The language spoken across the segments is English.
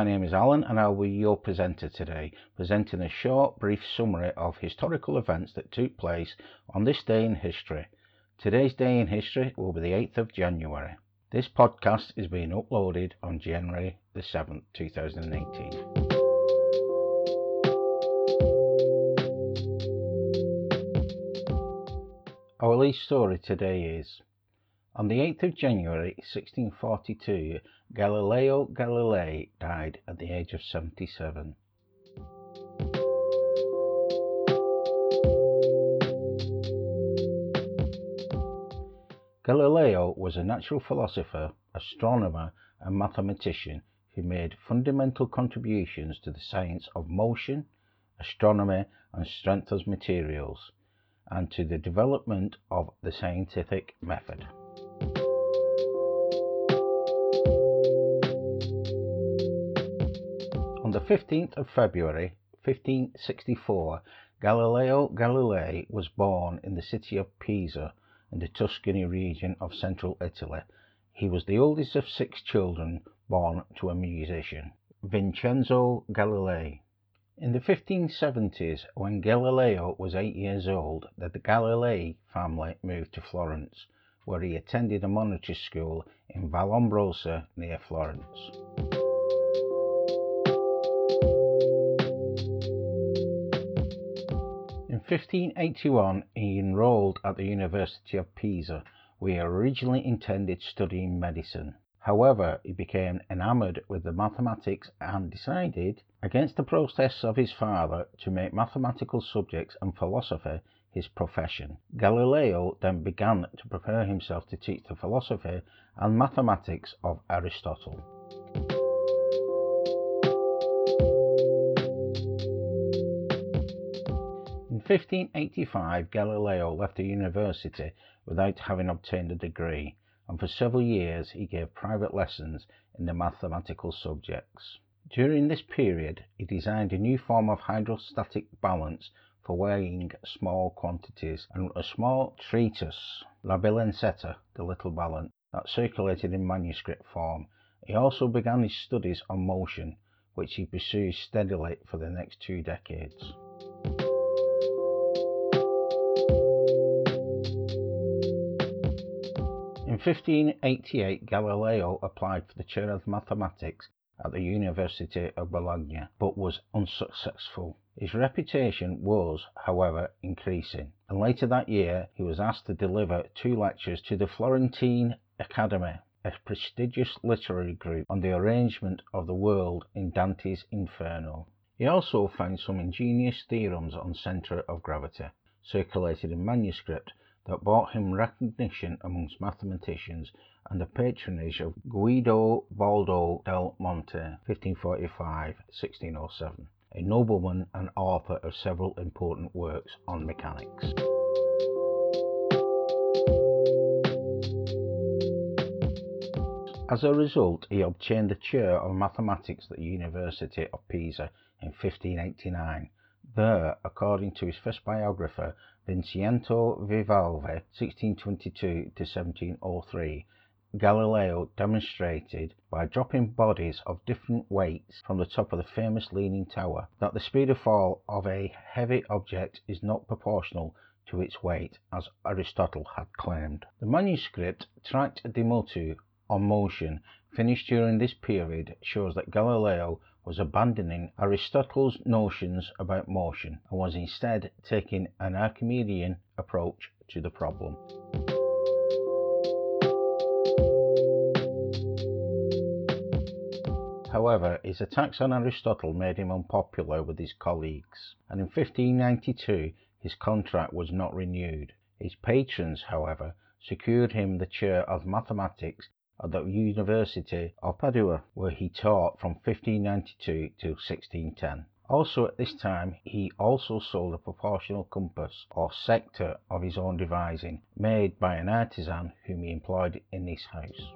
My name is Alan and I'll be your presenter today, presenting a short, brief summary of historical events that took place on this day in history. Today's day in history will be the 8th of January. This podcast is being uploaded on January the 7th, 2018. Our lead story today is on the 8th of January 1642, Galileo Galilei died at the age of 77. Galileo was a natural philosopher, astronomer, and mathematician who made fundamental contributions to the science of motion, astronomy, and strength as materials, and to the development of the scientific method. On the 15th of February 1564, Galileo Galilei was born in the city of Pisa in the Tuscany region of central Italy. He was the oldest of six children born to a musician, Vincenzo Galilei. In the 1570s, when Galileo was eight years old, the Galilei family moved to Florence, where he attended a monetary school in Vallombrosa near Florence. 1581 he enrolled at the University of Pisa, where he originally intended studying medicine. However, he became enamored with the mathematics and decided, against the protests of his father, to make mathematical subjects and philosophy his profession. Galileo then began to prepare himself to teach the philosophy and mathematics of Aristotle. 1585, Galileo left the university without having obtained a degree, and for several years he gave private lessons in the mathematical subjects. During this period, he designed a new form of hydrostatic balance for weighing small quantities, and a small treatise, La Bilancetta, the Little Balance, that circulated in manuscript form. He also began his studies on motion, which he pursued steadily for the next two decades. 1588, Galileo applied for the chair of mathematics at the University of Bologna, but was unsuccessful. His reputation was, however, increasing, and later that year he was asked to deliver two lectures to the Florentine Academy, a prestigious literary group, on the arrangement of the world in Dante's Inferno. He also found some ingenious theorems on centre of gravity, circulated in manuscript, that brought him recognition amongst mathematicians and the patronage of Guido Baldo del Monte (1545–1607), a nobleman and author of several important works on mechanics. As a result, he obtained the chair of mathematics at the University of Pisa in 1589. There, according to his first biographer, Vincenzo Viviani (1622–1703), Galileo demonstrated, by dropping bodies of different weights from the top of the famous Leaning Tower, that the speed of fall of a heavy object is not proportional to its weight, as Aristotle had claimed. The manuscript Tract de Motu on motion, finished during this period, shows that Galileo was abandoning Aristotle's notions about motion, and was instead taking an Archimedean approach to the problem. However, his attacks on Aristotle made him unpopular with his colleagues, and in 1592 his contract was not renewed. His patrons, however, secured him the chair of mathematics at the University of Padua, where he taught from 1592 to 1610. Also at this time he also sold a proportional compass, or sector, of his own devising, made by an artisan whom he employed in his house.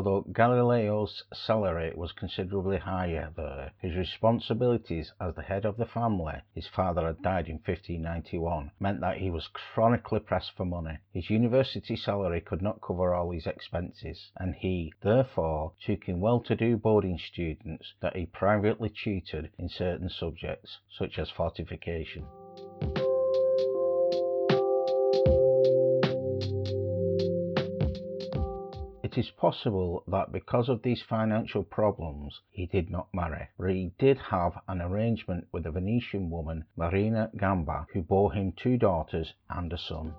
Although Galileo's salary was considerably higher there, his responsibilities as the head of the family (his father had died in 1591) meant that he was chronically pressed for money. His university salary could not cover all his expenses, and he, therefore, took in well-to-do boarding students that he privately tutored in certain subjects, such as fortification. Is possible that because of these financial problems he did not marry, for he did have an arrangement with a Venetian woman, Marina Gamba, who bore him two daughters and a son.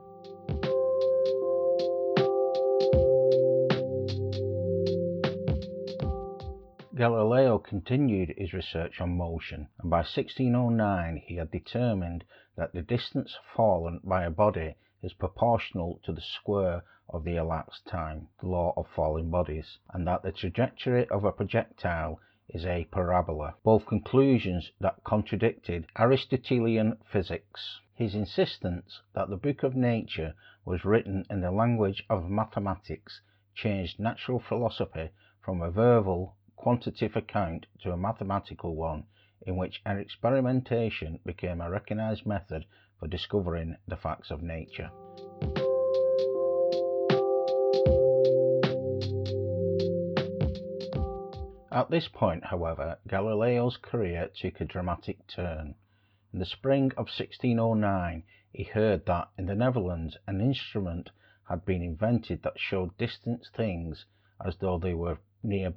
Galileo continued his research on motion, and by 1609 he had determined that the distance fallen by a body is proportional to the square of the elapsed time, the law of falling bodies, and that the trajectory of a projectile is a parabola, both conclusions that contradicted Aristotelian physics. His insistence that the book of nature was written in the language of mathematics changed natural philosophy from a verbal, quantitative account to a mathematical one, in which experimentation became a recognized method for discovering the facts of nature. At this point, however, Galileo's career took a dramatic turn. In the spring of 1609 he heard that in the Netherlands an instrument had been invented that showed distant things as though they were near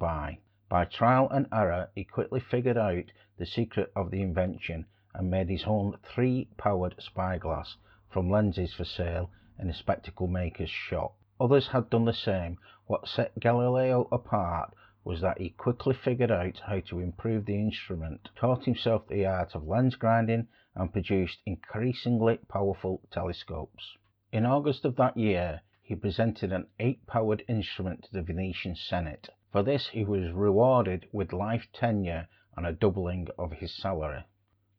by. Trial and error he quickly figured out the secret of the invention and made his own three-powered spyglass from lenses for sale in a spectacle maker's shop. Others had done the same. What set Galileo apart was that he quickly figured out how to improve the instrument, taught himself the art of lens grinding, and produced increasingly powerful telescopes. In August of that year he presented an eight-powered instrument to the Venetian Senate. For this he was rewarded with life tenure and a doubling of his salary.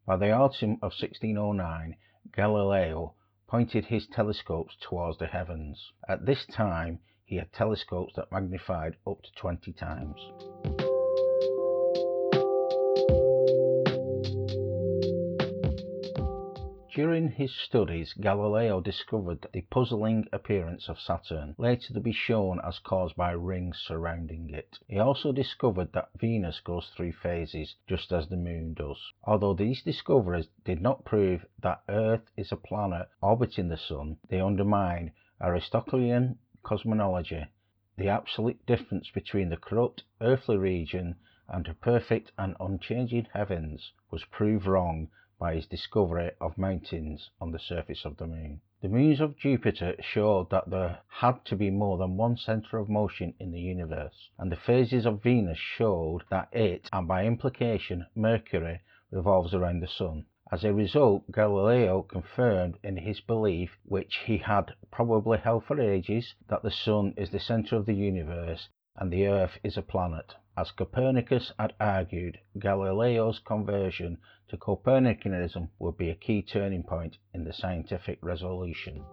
By the autumn of 1609 Galileo pointed his telescopes towards the heavens. At this time he had telescopes that magnified up to 20 times. During his studies, Galileo discovered the puzzling appearance of Saturn, later to be shown as caused by rings surrounding it. He also discovered that Venus goes through phases, just as the Moon does. Although these discoveries did not prove that Earth is a planet orbiting the Sun, they undermine Aristotelian cosmology, the absolute difference between the corrupt earthly region and the perfect and unchanging heavens was proved wrong by his discovery of mountains on the surface of the moon. The moons of Jupiter showed that there had to be more than one centre of motion in the universe, and the phases of Venus showed that it, and by implication Mercury, revolves around the sun. As a result, Galileo confirmed in his belief, which he had probably held for ages, that the Sun is the centre of the universe and the Earth is a planet. As Copernicus had argued, Galileo's conversion to Copernicanism would be a key turning point in the scientific revolution.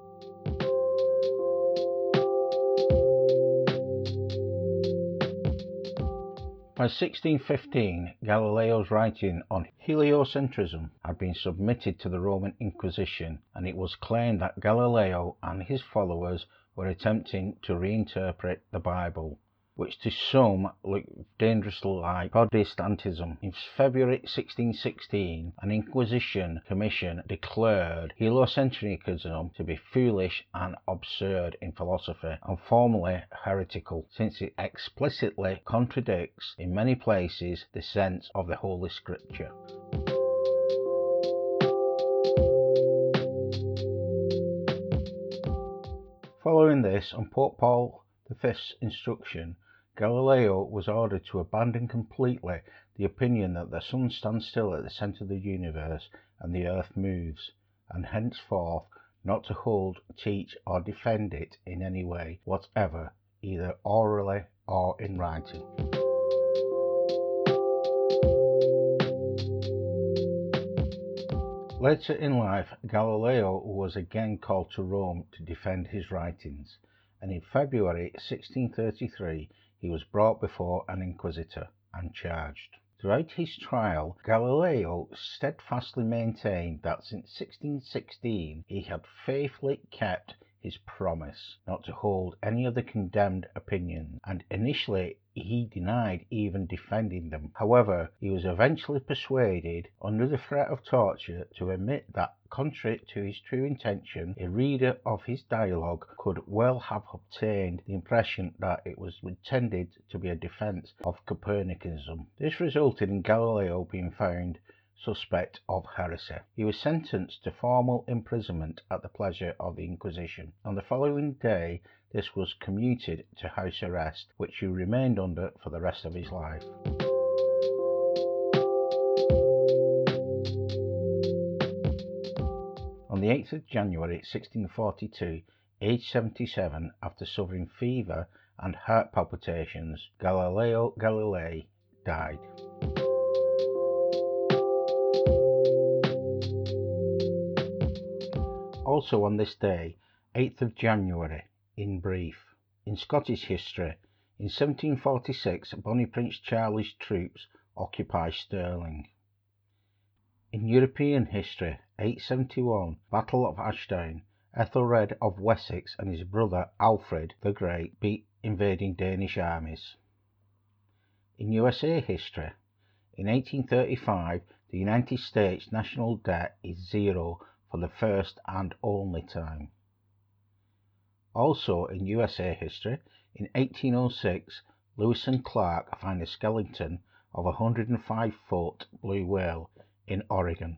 By 1615 Galileo's writing on heliocentrism had been submitted to the Roman Inquisition, and it was claimed that Galileo and his followers were attempting to reinterpret the Bible which to some looked dangerously like Protestantism. In February 1616 an Inquisition commission declared heliocentrism to be foolish and absurd in philosophy, and formally heretical, since it explicitly contradicts in many places the sense of the Holy Scripture. Following this, on Pope Paul V's instruction, Galileo was ordered to abandon completely the opinion that the sun stands still at the centre of the universe and the earth moves, and henceforth not to hold, teach, or defend it in any way whatever, either orally or in writing. Later in life, Galileo was again called to Rome to defend his writings, and in February 1633 he was brought before an inquisitor and charged. Throughout his trial, Galileo steadfastly maintained that since 1616 he had faithfully kept his promise not to hold any of the condemned opinions, and initially he denied even defending them. However, he was eventually persuaded, under the threat of torture, to admit that, contrary to his true intention, a reader of his dialogue could well have obtained the impression that it was intended to be a defence of Copernicanism. This resulted in Galileo being found suspect of heresy. He was sentenced to formal imprisonment at the pleasure of the Inquisition. On the following day this was commuted to house arrest, which he remained under for the rest of his life. On the 8th of January 1642, aged 77, after suffering fever and heart palpitations, Galileo Galilei died. Also on this day, 8th of January, in brief. In Scottish history, in 1746 Bonnie Prince Charlie's troops occupy Stirling. In European history, 871, Battle of Ashdown, Ethelred of Wessex and his brother Alfred the Great beat invading Danish armies. In USA history, in 1835, the United States national debt is zero for the first and only time. Also in USA history, in 1806, Lewis and Clark find a skeleton of a 105 foot blue whale in Oregon.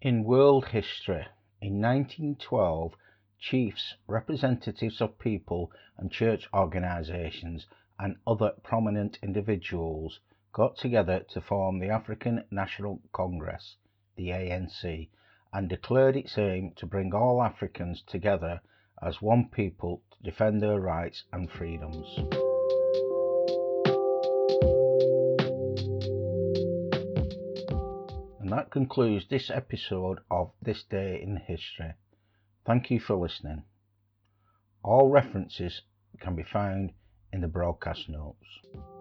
In world history, in 1912, chiefs, representatives of people and church organizations, and other prominent individuals got together to form the African National Congress, the ANC, and declared its aim to bring all Africans together as one people to defend their rights and freedoms. And that concludes this episode of This Day in History. Thank you for listening. All references can be found in the broadcast notes.